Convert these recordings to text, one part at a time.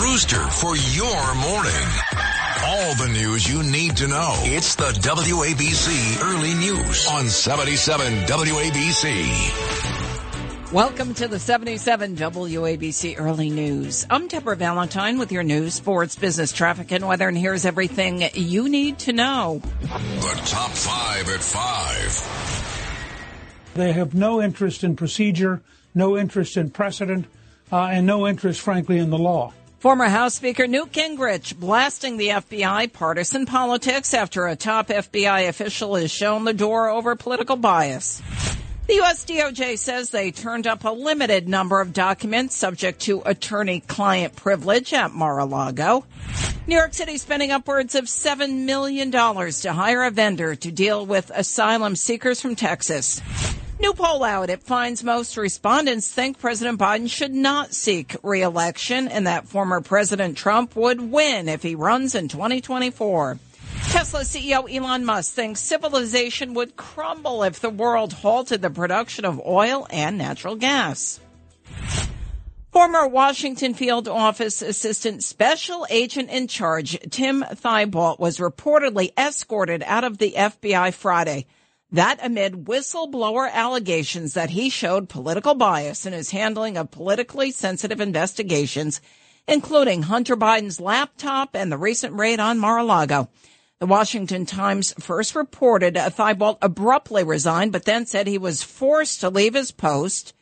rooster for your morning. All the news you need to know. It's the WABC Early News on 77 WABC. Welcome to the 77 WABC Early News. I'm Deborah Valentine with your news, sports, business, traffic, and weather, and here's everything you need to know. The top five at five. They have no interest in procedure, no interest in precedent, uh, and no interest, frankly, in the law. Former House Speaker Newt Gingrich blasting the FBI partisan politics after a top FBI official is shown the door over political bias. The U.S. DOJ says they turned up a limited number of documents subject to attorney-client privilege at Mar-a-Lago. New York City spending upwards of $7 million to hire a vendor to deal with asylum seekers from Texas. New poll out. It finds most respondents think President Biden should not seek reelection and that former President Trump would win if he runs in 2024. Tesla CEO Elon Musk thinks civilization would crumble if the world halted the production of oil and natural gas. Former Washington field office assistant special agent in charge Tim Thibault was reportedly escorted out of the FBI Friday that amid whistleblower allegations that he showed political bias in his handling of politically sensitive investigations, including Hunter Biden's laptop and the recent raid on Mar-a-Lago. The Washington Times first reported Thibault abruptly resigned, but then said he was forced to leave his post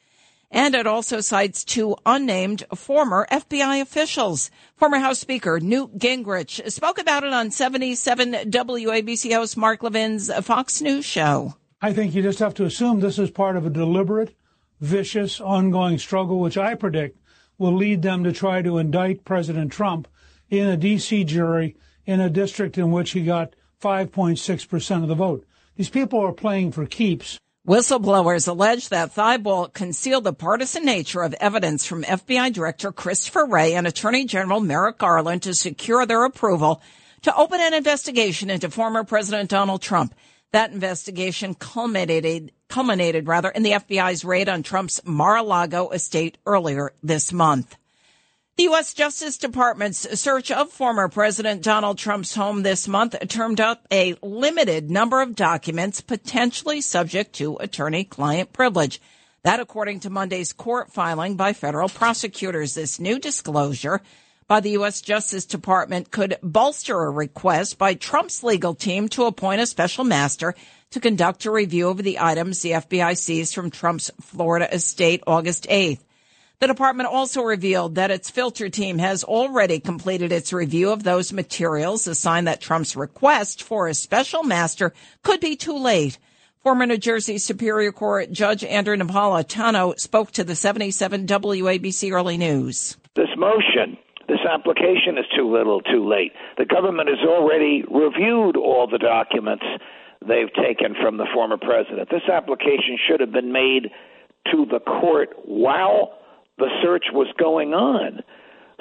and it also cites two unnamed former FBI officials. Former House Speaker Newt Gingrich spoke about it on 77 WABC host Mark Levin's Fox News show. I think you just have to assume this is part of a deliberate, vicious, ongoing struggle, which I predict will lead them to try to indict President Trump in a D.C. jury in a district in which he got 5.6% of the vote. These people are playing for keeps. Whistleblowers allege that Thibault concealed the partisan nature of evidence from FBI Director Christopher Wray and Attorney General Merrick Garland to secure their approval to open an investigation into former President Donald Trump. That investigation culminated, culminated rather in the FBI's raid on Trump's Mar-a-Lago estate earlier this month. The U.S. Justice Department's search of former President Donald Trump's home this month turned up a limited number of documents potentially subject to attorney-client privilege. That according to Monday's court filing by federal prosecutors. This new disclosure by the U.S. Justice Department could bolster a request by Trump's legal team to appoint a special master to conduct a review of the items the FBI seized from Trump's Florida estate August 8th. The department also revealed that its filter team has already completed its review of those materials, a sign that Trump's request for a special master could be too late. Former New Jersey Superior Court Judge Andrew Napolitano spoke to the 77 WABC Early News. This motion, this application is too little, too late. The government has already reviewed all the documents they've taken from the former president. This application should have been made to the court while the search was going on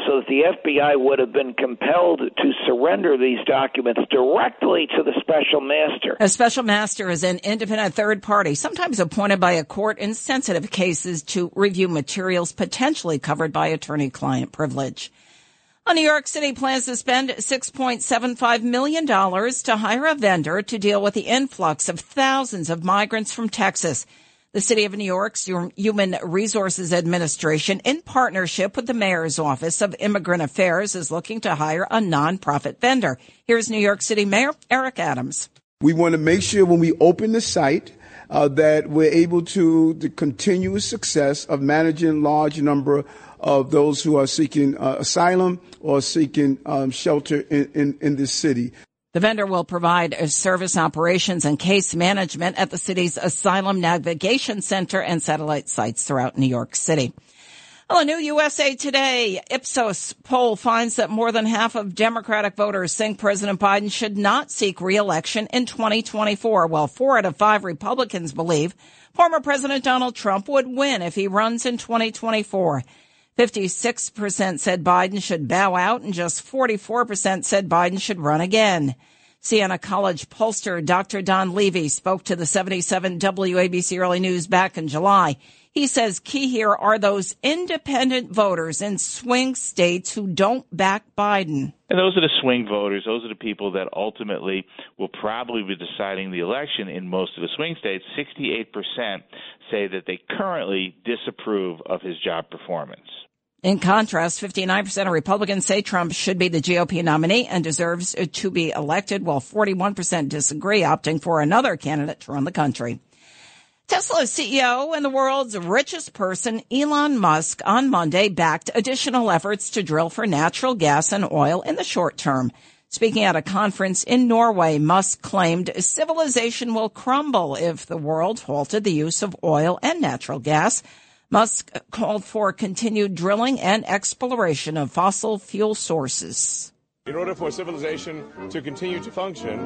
so that the FBI would have been compelled to surrender these documents directly to the special master. A special master is an independent third party, sometimes appointed by a court in sensitive cases to review materials potentially covered by attorney client privilege. A New York City plans to spend $6.75 million to hire a vendor to deal with the influx of thousands of migrants from Texas. The City of New York's Human Resources Administration, in partnership with the Mayor's Office of Immigrant Affairs, is looking to hire a nonprofit vendor. Here's New York City Mayor Eric Adams. We want to make sure when we open the site uh, that we're able to the continuous success of managing large number of those who are seeking uh, asylum or seeking um, shelter in, in, in this city. The vendor will provide uh, service operations and case management at the city's Asylum Navigation Center and satellite sites throughout New York City. Well, a new USA Today Ipsos poll finds that more than half of Democratic voters think President Biden should not seek reelection in 2024, while four out of five Republicans believe former President Donald Trump would win if he runs in 2024. 56% said Biden should bow out and just 44% said Biden should run again. Siena College pollster Dr. Don Levy spoke to the 77 WABC Early News back in July. He says key here are those independent voters in swing states who don't back Biden. And those are the swing voters. Those are the people that ultimately will probably be deciding the election in most of the swing states. 68% say that they currently disapprove of his job performance. In contrast, 59% of Republicans say Trump should be the GOP nominee and deserves to be elected, while 41% disagree, opting for another candidate to run the country. Tesla CEO and the world's richest person, Elon Musk, on Monday backed additional efforts to drill for natural gas and oil in the short term. Speaking at a conference in Norway, Musk claimed civilization will crumble if the world halted the use of oil and natural gas. Musk called for continued drilling and exploration of fossil fuel sources. In order for civilization to continue to function,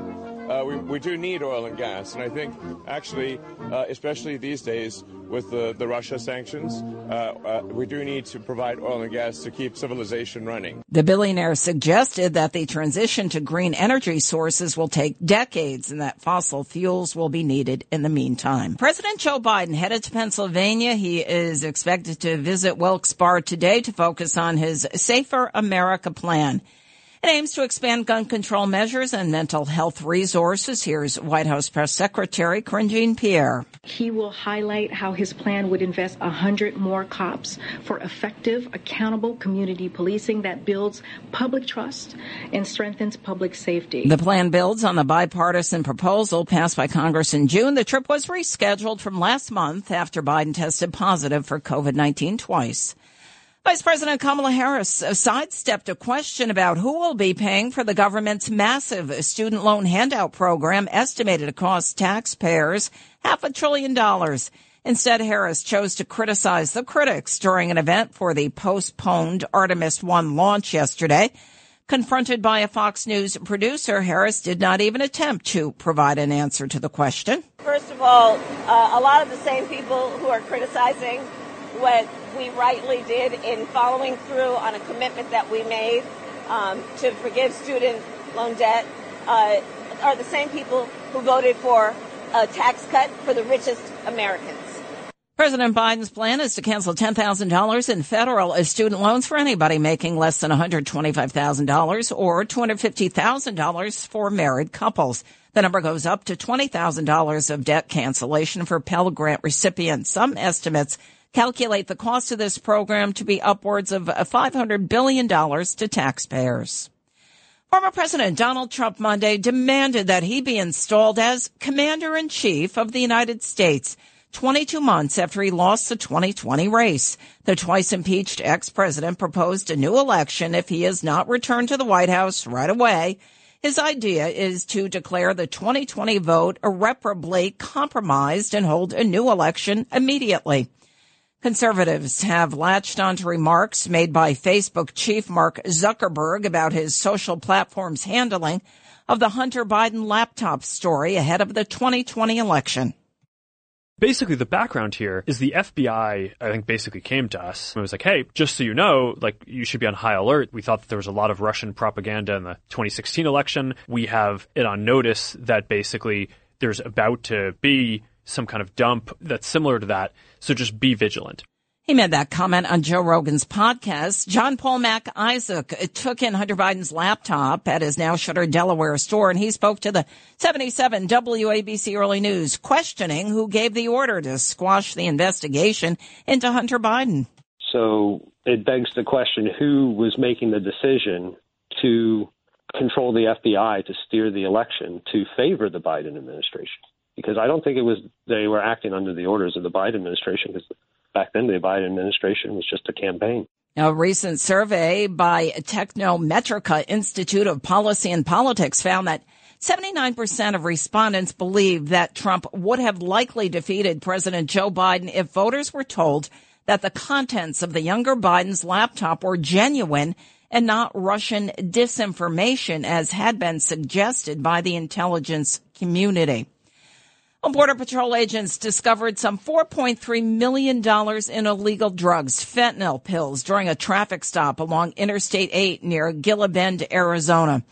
uh, we, we, do need oil and gas. And I think, actually, uh, especially these days with the, the Russia sanctions, uh, uh, we do need to provide oil and gas to keep civilization running. The billionaire suggested that the transition to green energy sources will take decades and that fossil fuels will be needed in the meantime. President Joe Biden headed to Pennsylvania. He is expected to visit Wilkes-Barre today to focus on his Safer America plan. It aims to expand gun control measures and mental health resources. Here's White House Press Secretary Karine Jean-Pierre. He will highlight how his plan would invest 100 more cops for effective, accountable community policing that builds public trust and strengthens public safety. The plan builds on the bipartisan proposal passed by Congress in June. The trip was rescheduled from last month after Biden tested positive for COVID-19 twice. Vice President Kamala Harris sidestepped a question about who will be paying for the government's massive student loan handout program estimated to cost taxpayers half a trillion dollars. Instead, Harris chose to criticize the critics during an event for the postponed Artemis 1 launch yesterday. Confronted by a Fox News producer, Harris did not even attempt to provide an answer to the question. First of all, uh, a lot of the same people who are criticizing what we rightly did in following through on a commitment that we made um, to forgive student loan debt uh, are the same people who voted for a tax cut for the richest Americans. President Biden's plan is to cancel $10,000 in federal student loans for anybody making less than $125,000 or $250,000 for married couples. The number goes up to $20,000 of debt cancellation for Pell Grant recipients. Some estimates calculate the cost of this program to be upwards of uh, $500 billion to taxpayers. Former President Donald Trump Monday demanded that he be installed as Commander in Chief of the United States 22 months after he lost the 2020 race. The twice impeached ex-president proposed a new election if he is not returned to the White House right away. His idea is to declare the 2020 vote irreparably compromised and hold a new election immediately. Conservatives have latched onto remarks made by Facebook chief Mark Zuckerberg about his social platform's handling of the Hunter Biden laptop story ahead of the 2020 election. Basically, the background here is the FBI, I think, basically came to us and was like, hey, just so you know, like, you should be on high alert. We thought that there was a lot of Russian propaganda in the 2016 election. We have it on notice that basically there's about to be some kind of dump that's similar to that. So just be vigilant. He made that comment on Joe Rogan's podcast. John Paul Mac Isaac took in Hunter Biden's laptop at his now shuttered Delaware store, and he spoke to the 77 WABC Early News, questioning who gave the order to squash the investigation into Hunter Biden. So it begs the question who was making the decision to control the FBI to steer the election to favor the Biden administration? Because I don't think it was they were acting under the orders of the Biden administration because back then the Biden administration was just a campaign. A recent survey by Technometrica Institute of Policy and Politics found that 79% of respondents believe that Trump would have likely defeated President Joe Biden if voters were told that the contents of the younger Biden's laptop were genuine and not Russian disinformation as had been suggested by the intelligence community. Border Patrol agents discovered some $4.3 million in illegal drugs, fentanyl pills, during a traffic stop along Interstate 8 near Gila Bend, Arizona.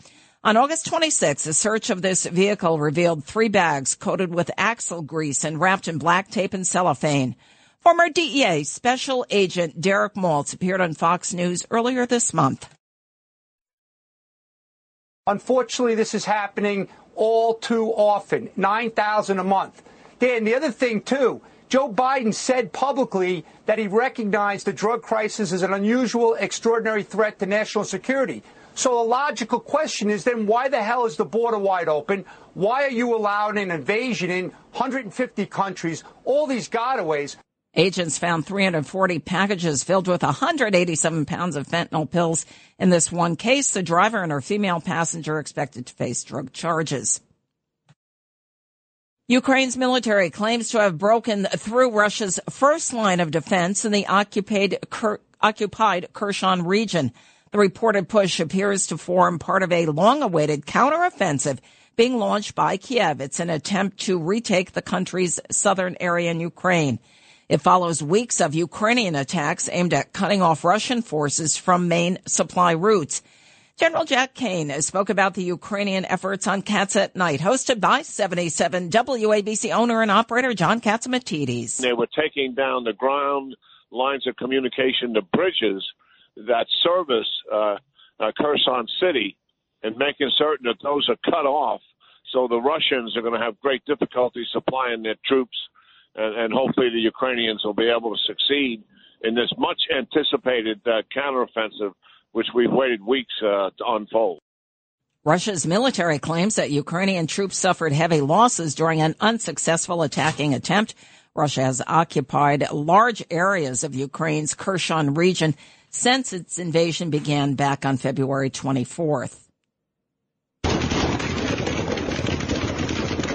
On August 26, a search of this vehicle revealed three bags coated with axle grease and wrapped in black tape and cellophane. Former DEA Special Agent Derek Maltz appeared on Fox News earlier this month. Unfortunately, this is happening all too often 9,000 a month. Dan, the other thing, too, Joe Biden said publicly that he recognized the drug crisis as an unusual, extraordinary threat to national security. So a logical question is then why the hell is the border wide open? Why are you allowing an invasion in 150 countries, all these gotaways? Agents found 340 packages filled with 187 pounds of fentanyl pills. In this one case, the driver and her female passenger expected to face drug charges. Ukraine's military claims to have broken through Russia's first line of defense in the occupied, occupied Kherson region. The reported push appears to form part of a long-awaited counteroffensive being launched by Kiev. It's an attempt to retake the country's southern area in Ukraine. It follows weeks of Ukrainian attacks aimed at cutting off Russian forces from main supply routes. General Jack Keane spoke about the Ukrainian efforts on Cats at Night, hosted by 77 WABC owner and operator John Catsimatidis. They were taking down the ground lines of communication, the bridges that service uh, uh, Kherson City, and making certain that those are cut off. So the Russians are going to have great difficulty supplying their troops and, and hopefully the Ukrainians will be able to succeed in this much anticipated uh, counteroffensive, which we've waited weeks uh, to unfold. Russia's military claims that Ukrainian troops suffered heavy losses during an unsuccessful attacking attempt. Russia has occupied large areas of Ukraine's Kherson region since its invasion began back on February 24th.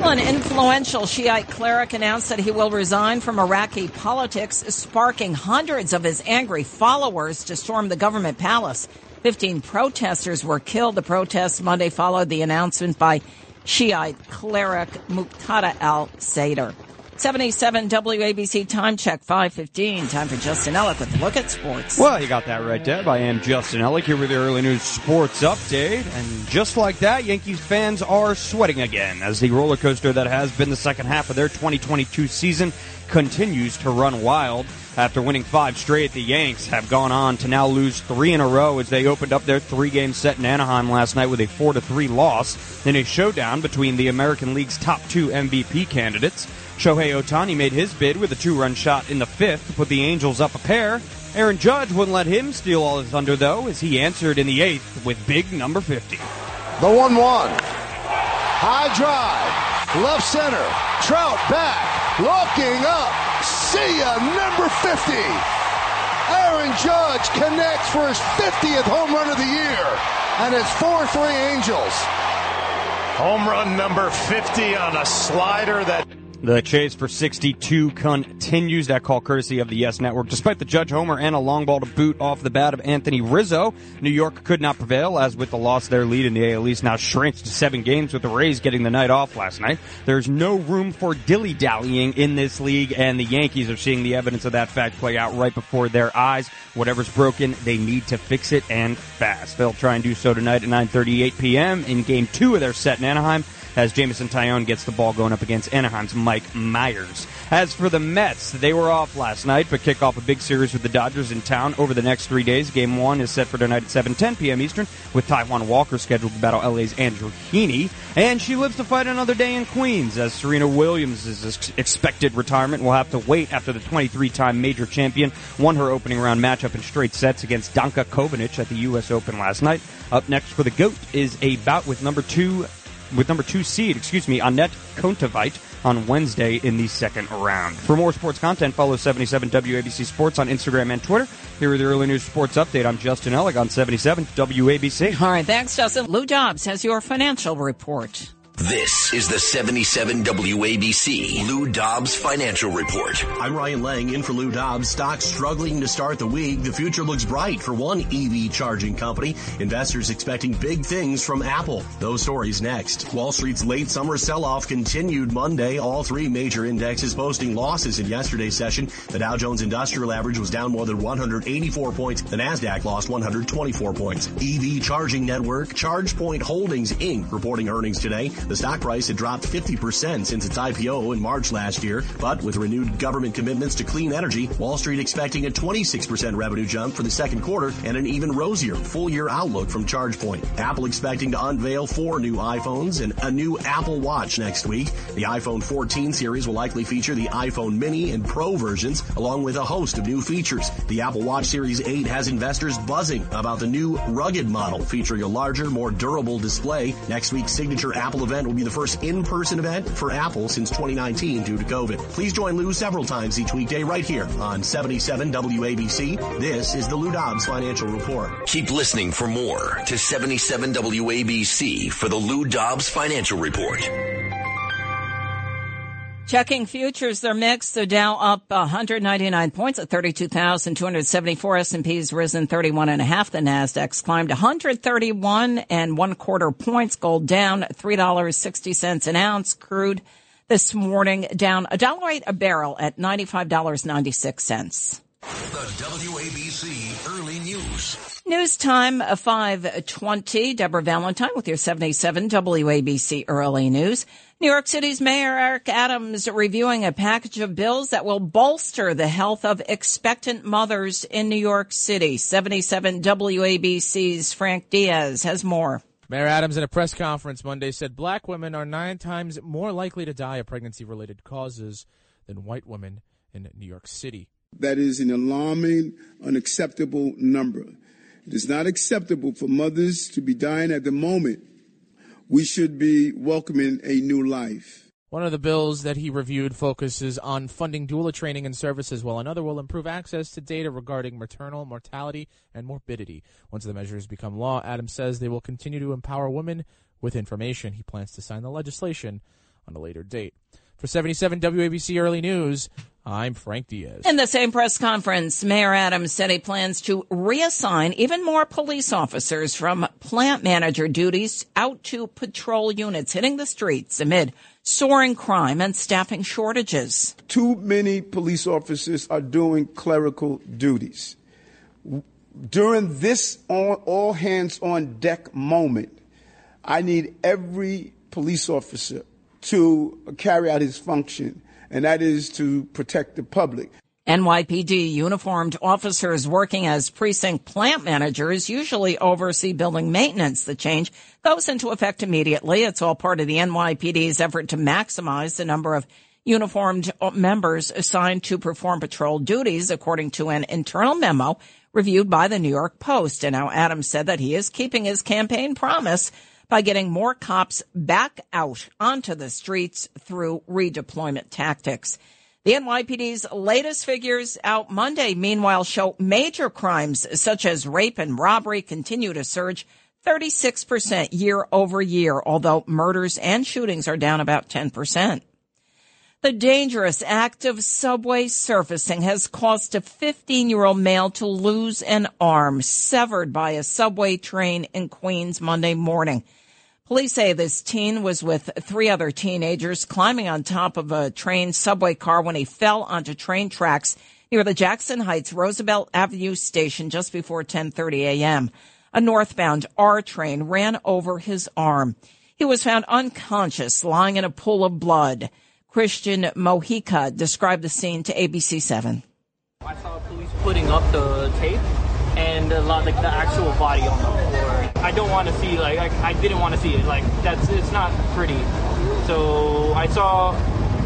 An influential Shiite cleric announced that he will resign from Iraqi politics, sparking hundreds of his angry followers to storm the government palace. Fifteen protesters were killed. The protests Monday followed the announcement by Shiite cleric Muqtada al-Sadr. 77 WABC time check 515. Time for Justin Ellick with a look at sports. Well, you got that right, Deb. I am Justin Ellick here with the early news sports update. And just like that, Yankees fans are sweating again as the roller coaster that has been the second half of their 2022 season continues to run wild. After winning five straight, the Yanks have gone on to now lose three in a row as they opened up their three-game set in Anaheim last night with a four-to-three loss in a showdown between the American League's top two MVP candidates. Shohei Ohtani made his bid with a two-run shot in the fifth to put the Angels up a pair. Aaron Judge wouldn't let him steal all his thunder, though, as he answered in the eighth with big number 50. The 1 1. High drive. Left center. Trout back. Looking up. See ya, number 50. Aaron Judge connects for his 50th home run of the year. And it's 4 3 Angels. Home run number 50 on a slider that the chase for 62 continues. That call courtesy of the Yes Network. Despite the Judge Homer and a long ball to boot off the bat of Anthony Rizzo, New York could not prevail as with the loss their lead in the AL East now shrinks to seven games with the Rays getting the night off last night. There's no room for dilly-dallying in this league and the Yankees are seeing the evidence of that fact play out right before their eyes. Whatever's broken, they need to fix it and fast. They'll try and do so tonight at 9:38 p.m. in game 2 of their set in Anaheim as Jameson Taillon gets the ball going up against Anaheim's Mike Mayers. As for the Mets, they were off last night, but kick off a big series with the Dodgers in town over the next three days. Game one is set for tonight at 7:10 p.m. Eastern, with Taijuan Walker scheduled to battle LA's Andrew Heaney, and she lives to fight another day in Queens. As Serena Williams' expected retirement will have to wait after the 23-time major champion won her opening round matchup in straight sets against Danka Kovinic at the U.S. Open last night. Up next for the GOAT is a bout with number two with number two seed, excuse me, Anett Kontaveit on Wednesday in the second round. For more sports content, follow 77 WABC Sports on Instagram and Twitter. Here are the early news sports update. I'm Justin Ellick on 77 WABC. All right, thanks, Justin. Lou Dobbs has your financial report. This is the 77 WABC Lou Dobbs Financial Report. I'm Ryan Lang in for Lou Dobbs. Stocks struggling to start the week. The future looks bright for one EV charging company. Investors expecting big things from Apple. Those stories next. Wall Street's late summer sell-off continued Monday. All three major indexes posting losses in yesterday's session. The Dow Jones Industrial Average was down more than 184 points. The Nasdaq lost 124 points. EV charging network ChargePoint Holdings Inc. reporting earnings today. The stock price had dropped 50% since its IPO in March last year, but with renewed government commitments to clean energy, Wall Street expecting a 26% revenue jump for the second quarter and an even rosier full year outlook from ChargePoint. Apple expecting to unveil four new iPhones and a new Apple Watch next week. The iPhone 14 series will likely feature the iPhone mini and Pro versions, along with a host of new features. The Apple Watch Series 8 has investors buzzing about the new rugged model featuring a larger, more durable display. Next week's signature Apple event will be the first in-person event for Apple since 2019 due to COVID. Please join Lou several times each weekday right here on 77 WABC. This is the Lou Dobbs Financial Report. Keep listening for more to 77 WABC for the Lou Dobbs Financial Report. Checking futures, they're mixed. The Dow up 199 points at 32,274. S&P's risen 31 and a half. The Nasdaq's climbed 131 and one quarter points. Gold down $3.60 an ounce. Crude this morning down a dollar eight a barrel at $95.96. The WABC Early News. News time, uh, 520. Deborah Valentine with your 77 WABC Early News. New York City's Mayor Eric Adams reviewing a package of bills that will bolster the health of expectant mothers in New York City. 77 WABC's Frank Diaz has more. Mayor Adams in a press conference Monday said black women are nine times more likely to die of pregnancy related causes than white women in New York City. That is an alarming, unacceptable number. It is not acceptable for mothers to be dying at the moment. We should be welcoming a new life. One of the bills that he reviewed focuses on funding doula training and services, while another will improve access to data regarding maternal mortality and morbidity. Once the measures become law, Adams says they will continue to empower women with information. He plans to sign the legislation on a later date. For 77 WABC Early News, I'm Frank Diaz. In the same press conference, Mayor Adams said he plans to reassign even more police officers from plant manager duties out to patrol units hitting the streets amid soaring crime and staffing shortages. Too many police officers are doing clerical duties. During this all, all hands on deck moment, I need every police officer to carry out his function, and that is to protect the public. NYPD uniformed officers working as precinct plant managers usually oversee building maintenance. The change goes into effect immediately. It's all part of the NYPD's effort to maximize the number of uniformed members assigned to perform patrol duties, according to an internal memo reviewed by the New York Post. And now Adams said that he is keeping his campaign promise by getting more cops back out onto the streets through redeployment tactics. The NYPD's latest figures out Monday, meanwhile, show major crimes such as rape and robbery continue to surge 36% year over year, although murders and shootings are down about 10%. The dangerous act of subway surfacing has caused a 15 year old male to lose an arm severed by a subway train in Queens Monday morning. Police say this teen was with three other teenagers climbing on top of a train subway car when he fell onto train tracks near the Jackson Heights Roosevelt Avenue station just before 10:30 a.m. A northbound R train ran over his arm. He was found unconscious, lying in a pool of blood. Christian Mojica described the scene to ABC7. I saw police putting up the tape and a lot like the actual body on the floor. I don't want to see like I, I didn't want to see it like that's it's not pretty. So I saw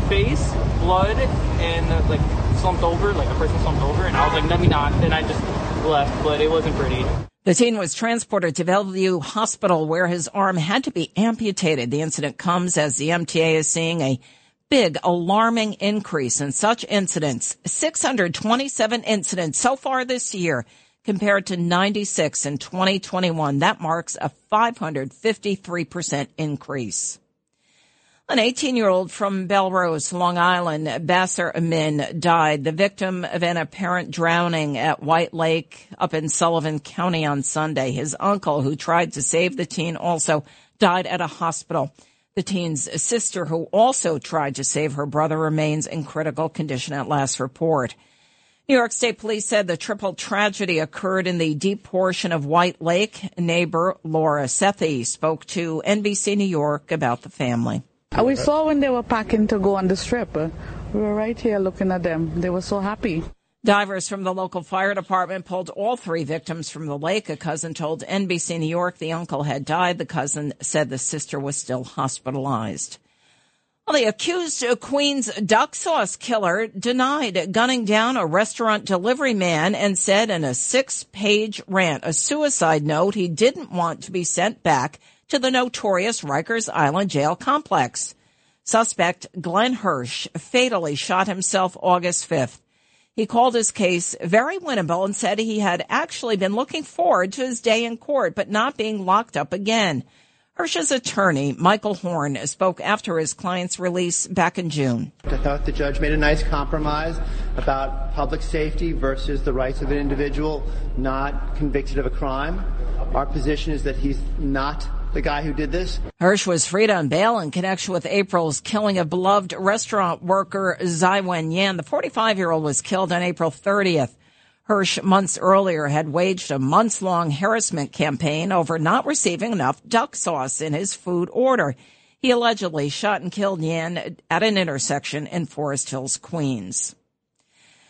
face, blood, and like slumped over, like a person slumped over, and I was like, let me not. And I just left, but it wasn't pretty. The teen was transported to Bellevue Hospital where his arm had to be amputated. The incident comes as the MTA is seeing a big alarming increase in such incidents. 627 incidents so far this year compared to 96 in 2021. That marks a 553% increase. An 18 year old from Bellerose, Long Island, Basser Amin, died, the victim of an apparent drowning at White Lake up in Sullivan County on Sunday. His uncle, who tried to save the teen, also died at a hospital. The teen's sister, who also tried to save her brother, remains in critical condition at last report. New York State Police said the triple tragedy occurred in the deep portion of White Lake. Neighbor Laura Sethi spoke to NBC New York about the family. Uh, we saw when they were packing to go on the strip. Uh, we were right here looking at them. They were so happy. Divers from the local fire department pulled all three victims from the lake. A cousin told NBC New York the uncle had died. The cousin said the sister was still hospitalized. Well, the accused Queens duck sauce killer denied gunning down a restaurant delivery man and said in a six page rant, a suicide note, he didn't want to be sent back to the notorious Rikers Island jail complex. Suspect Glenn Hirsch fatally shot himself August 5th. He called his case very winnable and said he had actually been looking forward to his day in court, but not being locked up again. Hirsch's attorney, Michael Horn, spoke after his client's release back in June. I thought the judge made a nice compromise about public safety versus the rights of an individual not convicted of a crime. Our position is that he's not the guy who did this. Hirsch was freed on bail in connection with April's killing of beloved restaurant worker Zhiwen Yan. The 45 year old was killed on April 30th. Hirsch months earlier had waged a months long harassment campaign over not receiving enough duck sauce in his food order. He allegedly shot and killed Yan at an intersection in Forest Hills, Queens.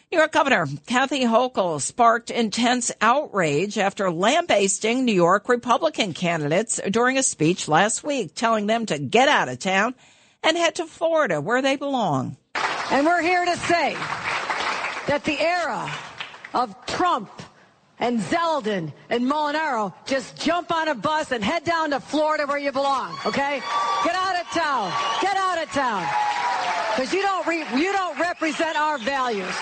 New York Governor Kathy Hochul sparked intense outrage after lambasting New York Republican candidates during a speech last week, telling them to get out of town and head to Florida where they belong. And we're here to say that the era of Trump and Zeldin and Molinaro, just jump on a bus and head down to Florida where you belong, okay? Get out of town. Get out of town. Because you don't re- you don't represent our values.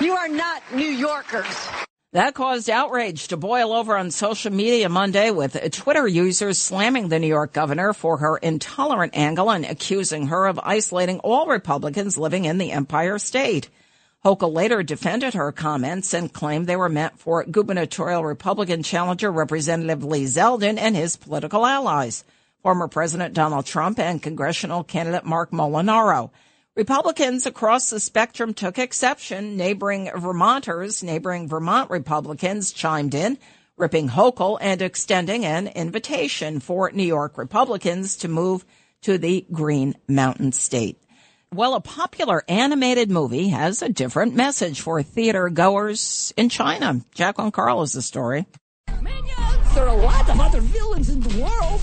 You are not New Yorkers. That caused outrage to boil over on social media Monday with Twitter users slamming the New York governor for her intolerant angle and accusing her of isolating all Republicans living in the Empire State. Hochul later defended her comments and claimed they were meant for gubernatorial Republican challenger Representative Lee Zeldin and his political allies, former President Donald Trump and congressional candidate Marc Molinaro. Republicans across the spectrum took exception. Neighboring Vermonters, neighboring Vermont Republicans chimed in, ripping Hochul and extending an invitation for New York Republicans to move to the Green Mountain State. Well, a popular animated movie has a different message for theater goers in China. Jacqueline Carl is the story. There are a lot of other villains in the world,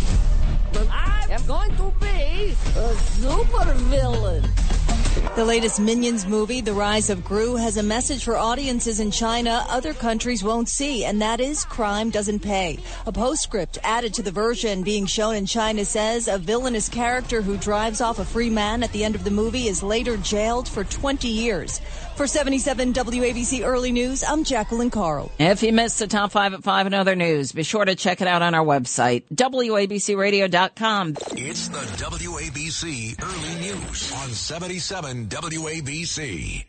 but I am going to be a super villain. The latest Minions movie, The Rise of Gru, has a message for audiences in China other countries won't see, and that is crime doesn't pay. A postscript added to the version being shown in China says a villainous character who drives off a free man at the end of the movie is later jailed for 20 years. For 77 WABC Early News, I'm Jacqueline Carl. If you missed the top five at five and other news, be sure to check it out on our website, WABCRadio.com. It's the WABC Early News on 77 WABC.